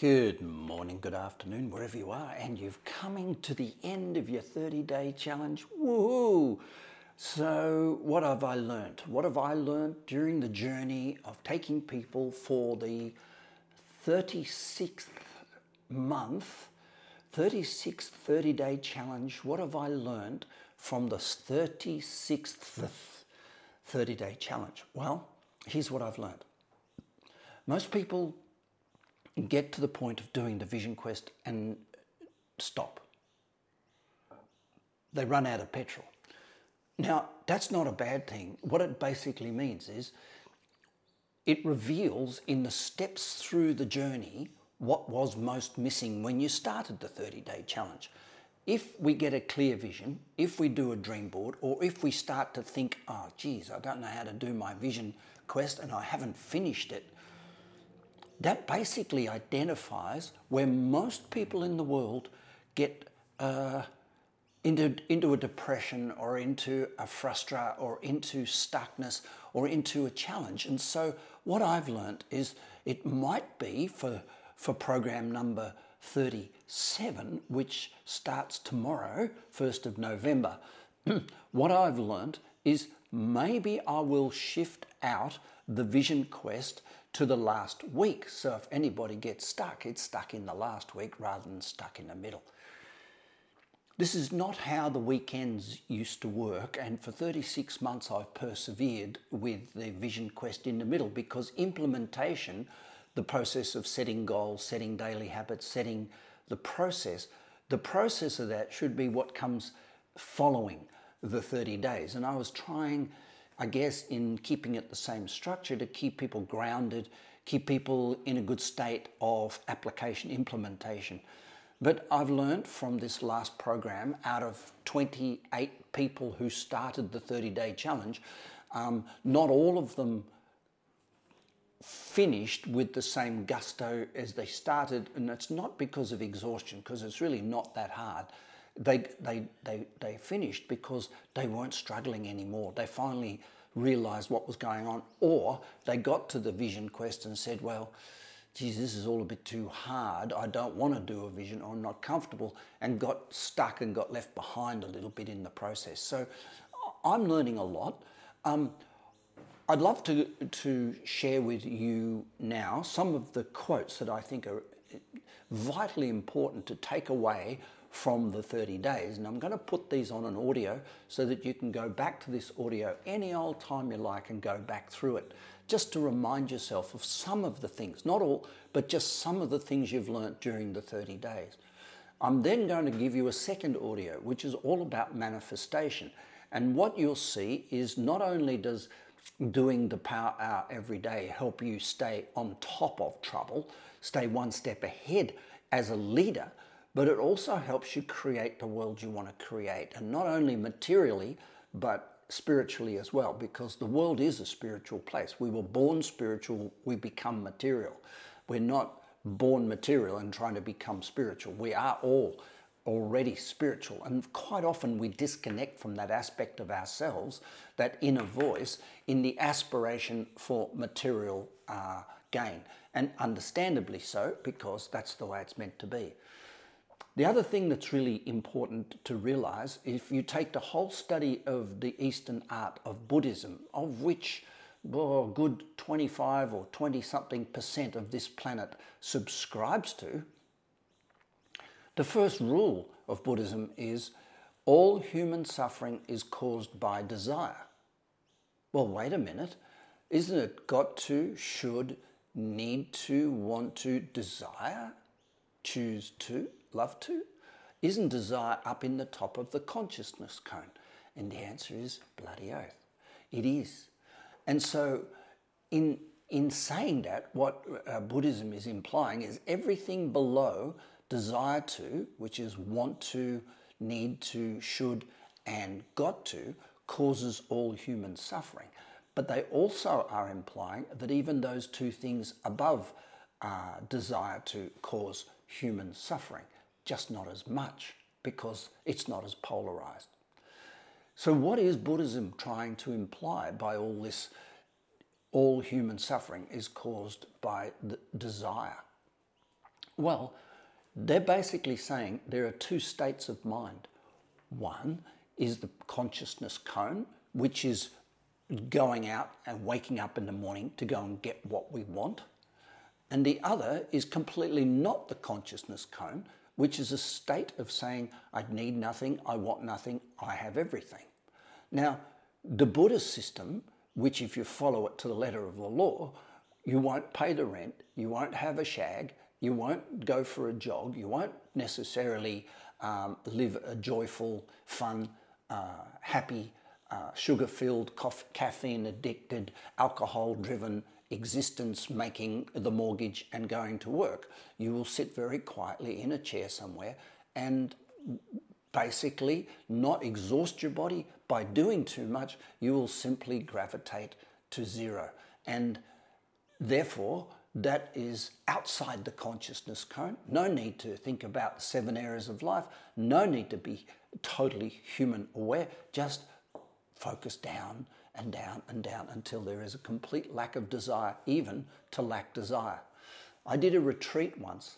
Good morning, good afternoon, wherever you are, and you've coming to the end of your 30 day challenge. Woohoo! So, what have I learned? What have I learned during the journey of taking people for the 36th month, 36th 30 day challenge? What have I learned from the 36th 30 day challenge? Well, here's what I've learned. Most people get to the point of doing the vision quest and stop. They run out of petrol. Now, that's not a bad thing. What it basically means is it reveals in the steps through the journey what was most missing when you started the 30 day challenge. If we get a clear vision, if we do a dream board, or if we start to think, oh, geez, I don't know how to do my vision quest and I haven't finished it, that basically identifies where most people in the world get uh, into, into a depression or into a frustra or into stuckness or into a challenge. And so, what I've learned is it might be for, for program number 37, which starts tomorrow, 1st of November. what I've learned is maybe I will shift out the vision quest to the last week. So if anybody gets stuck, it's stuck in the last week rather than stuck in the middle. This is not how the weekends used to work, and for 36 months I've persevered with the Vision Quest in the middle because implementation, the process of setting goals, setting daily habits, setting the process, the process of that should be what comes following the 30 days. And I was trying I guess, in keeping it the same structure to keep people grounded, keep people in a good state of application, implementation. But I've learned from this last program, out of 28 people who started the 30 day challenge, um, not all of them finished with the same gusto as they started. And it's not because of exhaustion, because it's really not that hard they, they, they, they finished because they weren't struggling anymore. They finally realized what was going on, or they got to the vision quest and said, Well, geez, this is all a bit too hard. I don't want to do a vision, or I'm not comfortable, and got stuck and got left behind a little bit in the process. So I'm learning a lot. Um, I'd love to, to share with you now some of the quotes that I think are vitally important to take away from the 30 days. And I'm going to put these on an audio so that you can go back to this audio any old time you like and go back through it just to remind yourself of some of the things, not all, but just some of the things you've learnt during the 30 days. I'm then going to give you a second audio, which is all about manifestation. And what you'll see is not only does doing the power hour every day help you stay on top of trouble, stay one step ahead as a leader, but it also helps you create the world you want to create, and not only materially, but spiritually as well, because the world is a spiritual place. We were born spiritual, we become material. We're not born material and trying to become spiritual. We are all already spiritual, and quite often we disconnect from that aspect of ourselves, that inner voice, in the aspiration for material uh, gain. And understandably so, because that's the way it's meant to be. The other thing that's really important to realize, if you take the whole study of the Eastern art of Buddhism, of which a good 25 or 20 something percent of this planet subscribes to, the first rule of Buddhism is all human suffering is caused by desire. Well, wait a minute. Isn't it got to, should, need to, want to, desire, choose to? Love to? Isn't desire up in the top of the consciousness cone? And the answer is bloody oath. It is. And so, in, in saying that, what uh, Buddhism is implying is everything below desire to, which is want to, need to, should, and got to, causes all human suffering. But they also are implying that even those two things above uh, desire to cause human suffering just not as much because it's not as polarized. So, what is Buddhism trying to imply by all this? All human suffering is caused by the desire. Well, they're basically saying there are two states of mind. One is the consciousness cone, which is going out and waking up in the morning to go and get what we want. And the other is completely not the consciousness cone, which is a state of saying, I need nothing, I want nothing, I have everything. Now, the Buddhist system, which if you follow it to the letter of the law, you won't pay the rent, you won't have a shag, you won't go for a jog, you won't necessarily um, live a joyful, fun, uh, happy, uh, sugar filled, caffeine addicted, alcohol driven existence making the mortgage and going to work. You will sit very quietly in a chair somewhere and basically not exhaust your body by doing too much. You will simply gravitate to zero. And therefore, that is outside the consciousness cone. No need to think about seven areas of life. No need to be totally human aware. Just focus down and down and down until there is a complete lack of desire, even to lack desire. I did a retreat once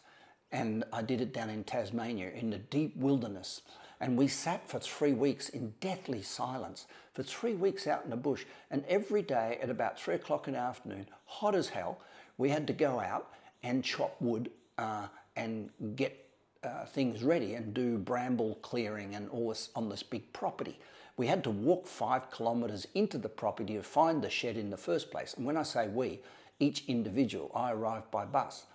and I did it down in Tasmania in the deep wilderness. And we sat for three weeks in deathly silence, for three weeks out in the bush. And every day at about three o'clock in the afternoon, hot as hell, we had to go out and chop wood uh, and get uh, things ready and do bramble clearing and all this on this big property. We had to walk five kilometres into the property to find the shed in the first place. And when I say we, each individual, I arrived by bus.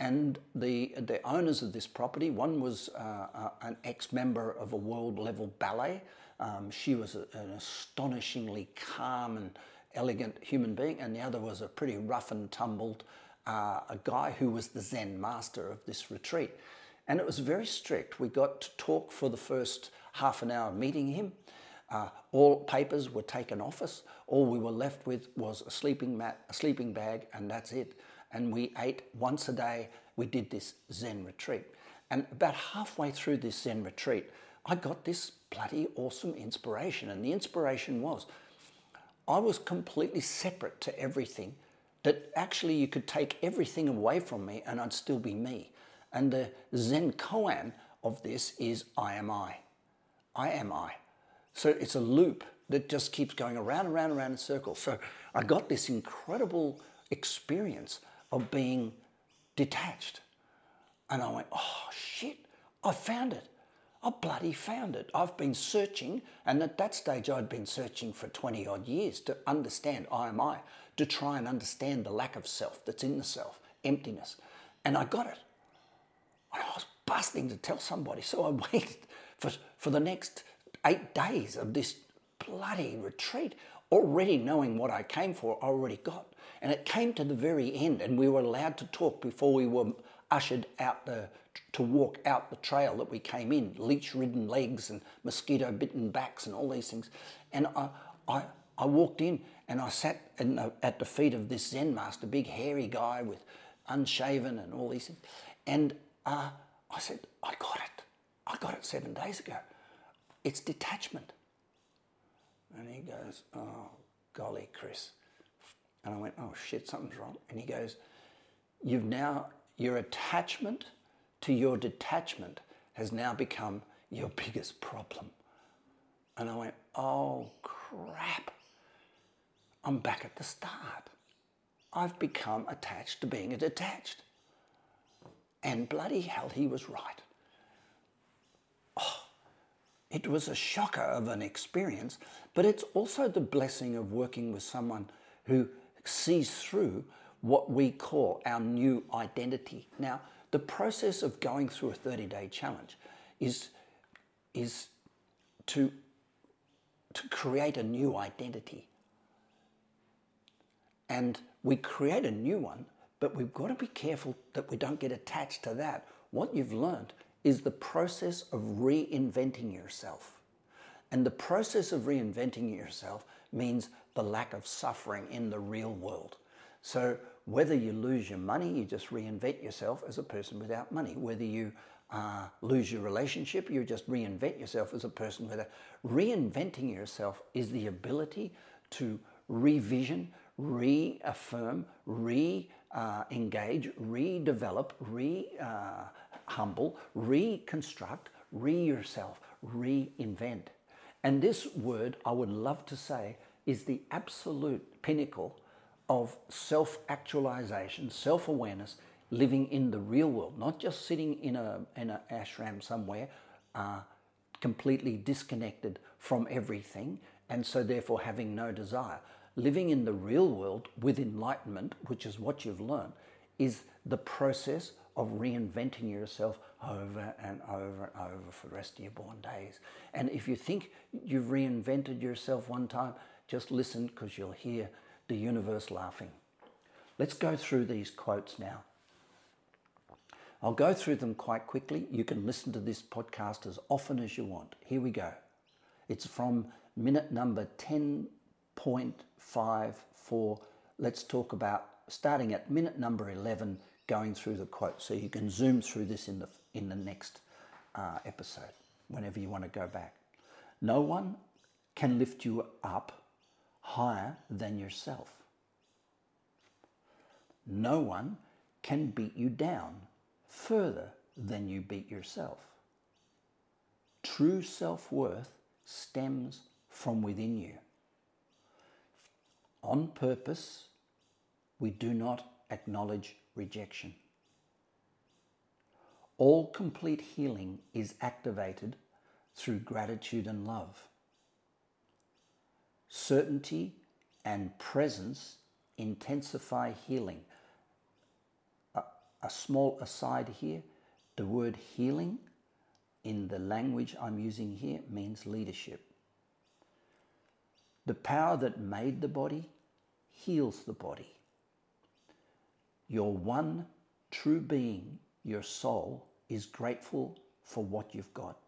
And the, the owners of this property, one was uh, uh, an ex member of a world level ballet. Um, she was a, an astonishingly calm and elegant human being, and the other was a pretty rough and tumbled uh, a guy who was the Zen master of this retreat. And it was very strict. We got to talk for the first half an hour meeting him. Uh, all papers were taken off us. All we were left with was a sleeping mat, a sleeping bag, and that's it. And we ate once a day. We did this Zen retreat. And about halfway through this Zen retreat, I got this bloody awesome inspiration. And the inspiration was I was completely separate to everything, that actually you could take everything away from me and I'd still be me. And the Zen koan of this is I am I. I am I. So it's a loop that just keeps going around and around and around in circles. So I got this incredible experience of being detached. And I went, oh shit, I found it. I bloody found it. I've been searching, and at that stage, I'd been searching for 20 odd years to understand I am I, to try and understand the lack of self that's in the self, emptiness. And I got it. And I was busting to tell somebody. So I waited for, for the next eight days of this bloody retreat, already knowing what I came for, I already got. And it came to the very end, and we were allowed to talk before we were ushered out the to walk out the trail that we came in, leech-ridden legs and mosquito-bitten backs and all these things. And I, I, I walked in and I sat the, at the feet of this Zen master, big hairy guy with unshaven and all these things. And uh, I said, I got it. I got it seven days ago. It's detachment. And he goes, Oh, golly, Chris. And I went, Oh shit, something's wrong. And he goes, You've now, your attachment to your detachment has now become your biggest problem. And I went, Oh crap. I'm back at the start. I've become attached to being a detached. And bloody hell, he was right. Oh, It was a shocker of an experience, but it's also the blessing of working with someone who sees through what we call our new identity. Now, the process of going through a 30 day challenge is, is to, to create a new identity. And we create a new one, but we've got to be careful that we don't get attached to that. What you've learned is the process of reinventing yourself. And the process of reinventing yourself means the lack of suffering in the real world. So, whether you lose your money, you just reinvent yourself as a person without money. Whether you uh, lose your relationship, you just reinvent yourself as a person without. Reinventing yourself is the ability to revision, reaffirm, re uh, engage, redevelop, re uh, humble, reconstruct, re yourself, reinvent. And this word, I would love to say, is the absolute pinnacle of self actualization, self awareness, living in the real world, not just sitting in a in an ashram somewhere, uh, completely disconnected from everything, and so therefore having no desire. Living in the real world with enlightenment, which is what you've learned, is the process of reinventing yourself over and over and over for the rest of your born days. And if you think you've reinvented yourself one time, just listen because you'll hear the universe laughing. Let's go through these quotes now. I'll go through them quite quickly. You can listen to this podcast as often as you want. Here we go. It's from minute number 10.54. Let's talk about starting at minute number 11, going through the quote. So you can zoom through this in the, in the next uh, episode, whenever you want to go back. No one can lift you up higher than yourself. No one can beat you down further than you beat yourself. True self worth stems from within you. On purpose, we do not acknowledge rejection. All complete healing is activated through gratitude and love. Certainty and presence intensify healing. A, a, small aside here the word healing in the language I'm using here means leadership. The power that made the body heals the body. Your one true being, your soul, is grateful for what you've got.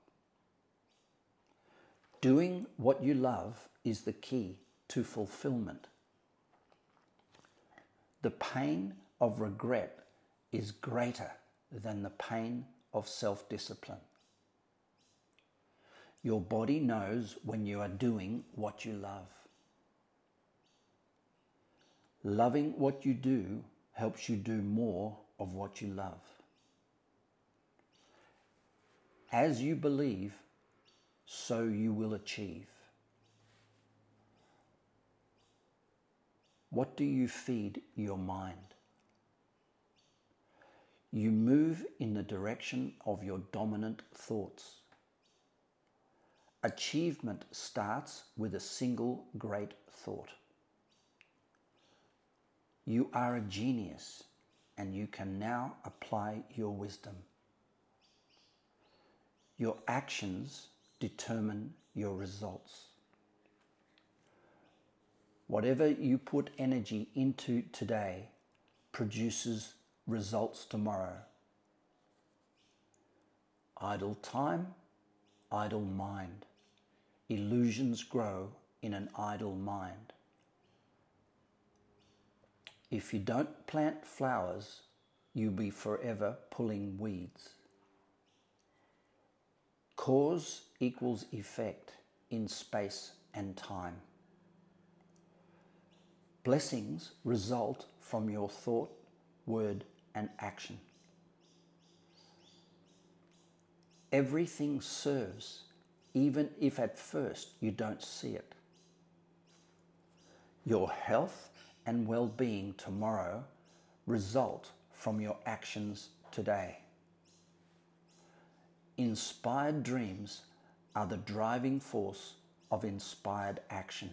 Doing what you love is the key to fulfillment. The pain of regret is greater than the pain of self discipline. Your body knows when you are doing what you love. Loving what you do helps you do more of what you love. As you believe, so you will achieve. What do you feed your mind? You move in the direction of your dominant thoughts. Achievement starts with a single great thought. You are a genius and you can now apply your wisdom. Your actions determine your results. Whatever you put energy into today produces results tomorrow. Idle time, idle mind. Illusions grow in an idle mind. If you don't plant flowers, you'll be forever pulling weeds. Cause equals effect in space and time. Blessings result from your thought, word, and action. Everything serves, even if at first you don't see it. Your health and well being tomorrow result from your actions today. Inspired dreams are the driving force of inspired action.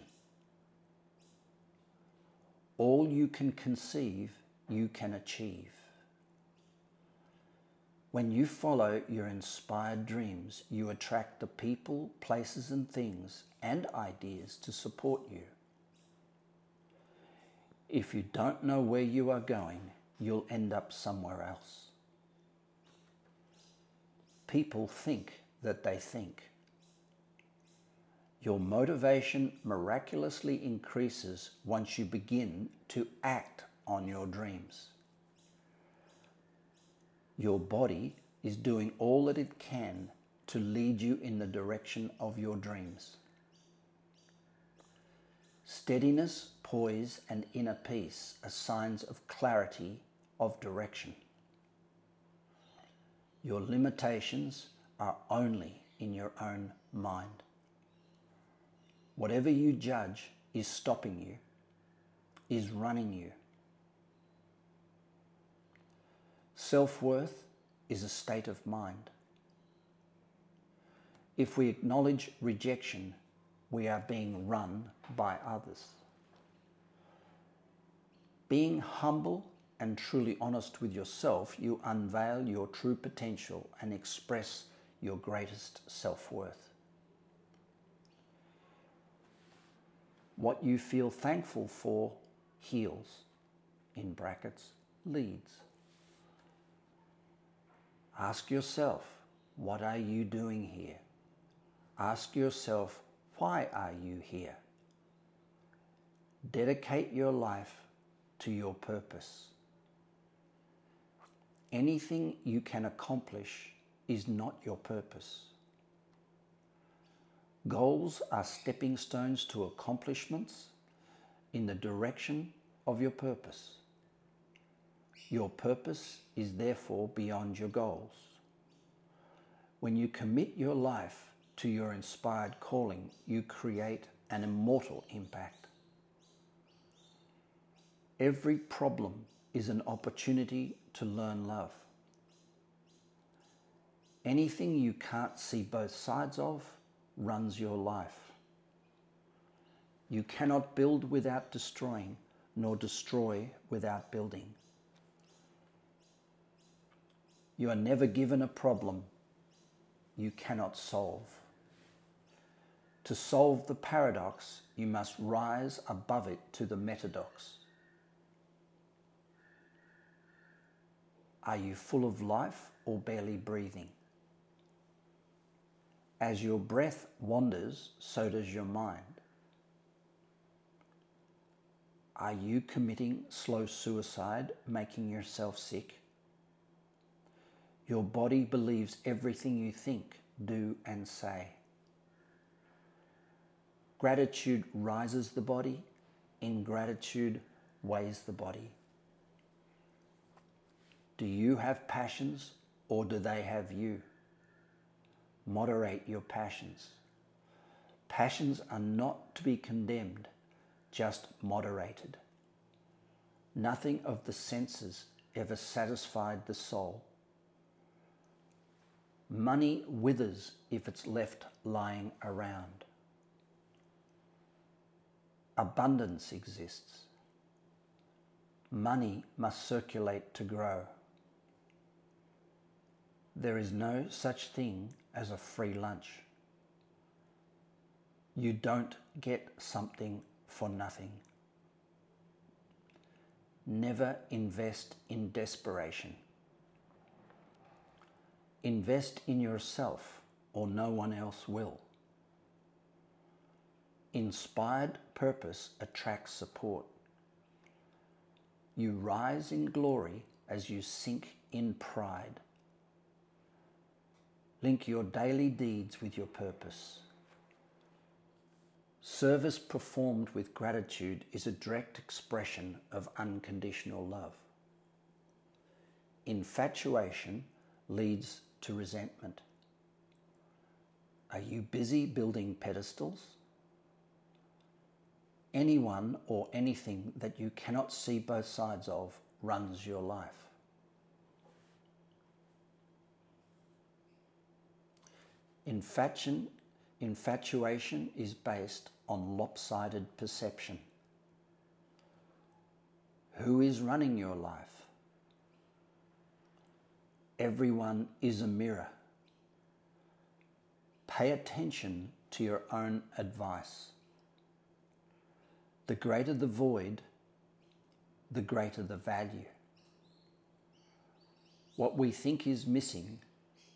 All you can conceive, you can achieve. When you follow your inspired dreams, you attract the people, places, and things and ideas to support you. If you don't know where you are going, you'll end up somewhere else. People think that they think. Your motivation miraculously increases once you begin to act on your dreams. Your body is doing all that it can to lead you in the direction of your dreams. Steadiness, poise, and inner peace are signs of clarity of direction. Your limitations are only in your own mind. Whatever you judge is stopping you, is running you. Self worth is a state of mind. If we acknowledge rejection, we are being run by others. Being humble and truly honest with yourself, you unveil your true potential and express your greatest self worth. What you feel thankful for heals, in brackets, leads. Ask yourself, what are you doing here? Ask yourself, why are you here? Dedicate your life to your purpose. Anything you can accomplish is not your purpose. Goals are stepping stones to accomplishments in the direction of your purpose. Your purpose is therefore beyond your goals. When you commit your life to your inspired calling, you create an immortal impact. Every problem is an opportunity to learn love. Anything you can't see both sides of runs your life. You cannot build without destroying, nor destroy without building. You are never given a problem you cannot solve. To solve the paradox, you must rise above it to the metadox. Are you full of life or barely breathing? As your breath wanders, so does your mind. Are you committing slow suicide, making yourself sick? Your body believes everything you think, do, and say. Gratitude rises the body, ingratitude weighs the body. Do you have passions or do they have you? Moderate your passions. Passions are not to be condemned, just moderated. Nothing of the senses ever satisfied the soul. Money withers if it's left lying around. Abundance exists. Money must circulate to grow. There is no such thing as a free lunch. You don't get something for nothing. Never invest in desperation. Invest in yourself, or no one else will. Inspired purpose attracts support. You rise in glory as you sink in pride. Link your daily deeds with your purpose. Service performed with gratitude is a direct expression of unconditional love. Infatuation leads to resentment. Are you busy building pedestals? Anyone or anything that you cannot see both sides of runs your life. Infatuation, infatuation is based on lopsided perception. Who is running your life? Everyone is a mirror. Pay attention to your own advice. The greater the void, the greater the value. What we think is missing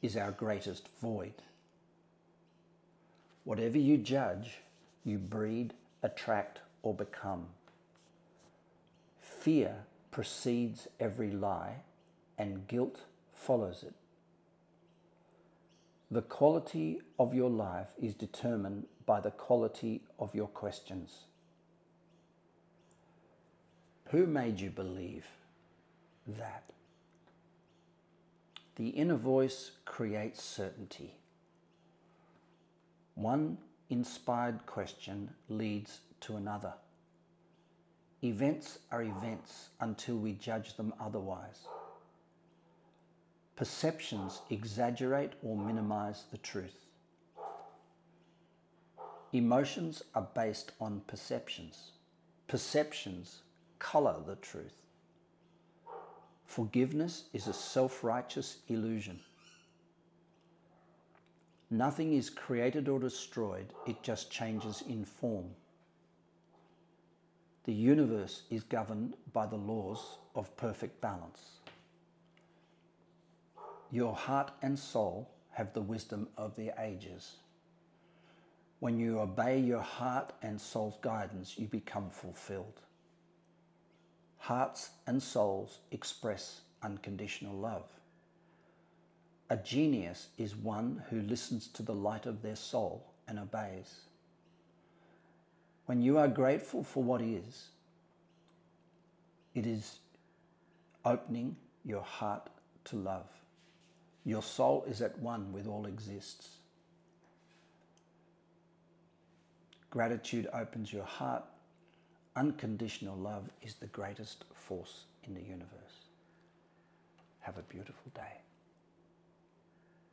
is our greatest void. Whatever you judge, you breed, attract, or become. Fear precedes every lie, and guilt follows it. The quality of your life is determined by the quality of your questions. Who made you believe that? The inner voice creates certainty. One inspired question leads to another. Events are events until we judge them otherwise. Perceptions exaggerate or minimize the truth. Emotions are based on perceptions. Perceptions color the truth. Forgiveness is a self righteous illusion. Nothing is created or destroyed, it just changes in form. The universe is governed by the laws of perfect balance. Your heart and soul have the wisdom of the ages. When you obey your heart and soul's guidance, you become fulfilled. Hearts and souls express unconditional love. A genius is one who listens to the light of their soul and obeys. When you are grateful for what is, it is opening your heart to love. Your soul is at one with all exists. Gratitude opens your heart. Unconditional love is the greatest force in the universe. Have a beautiful day.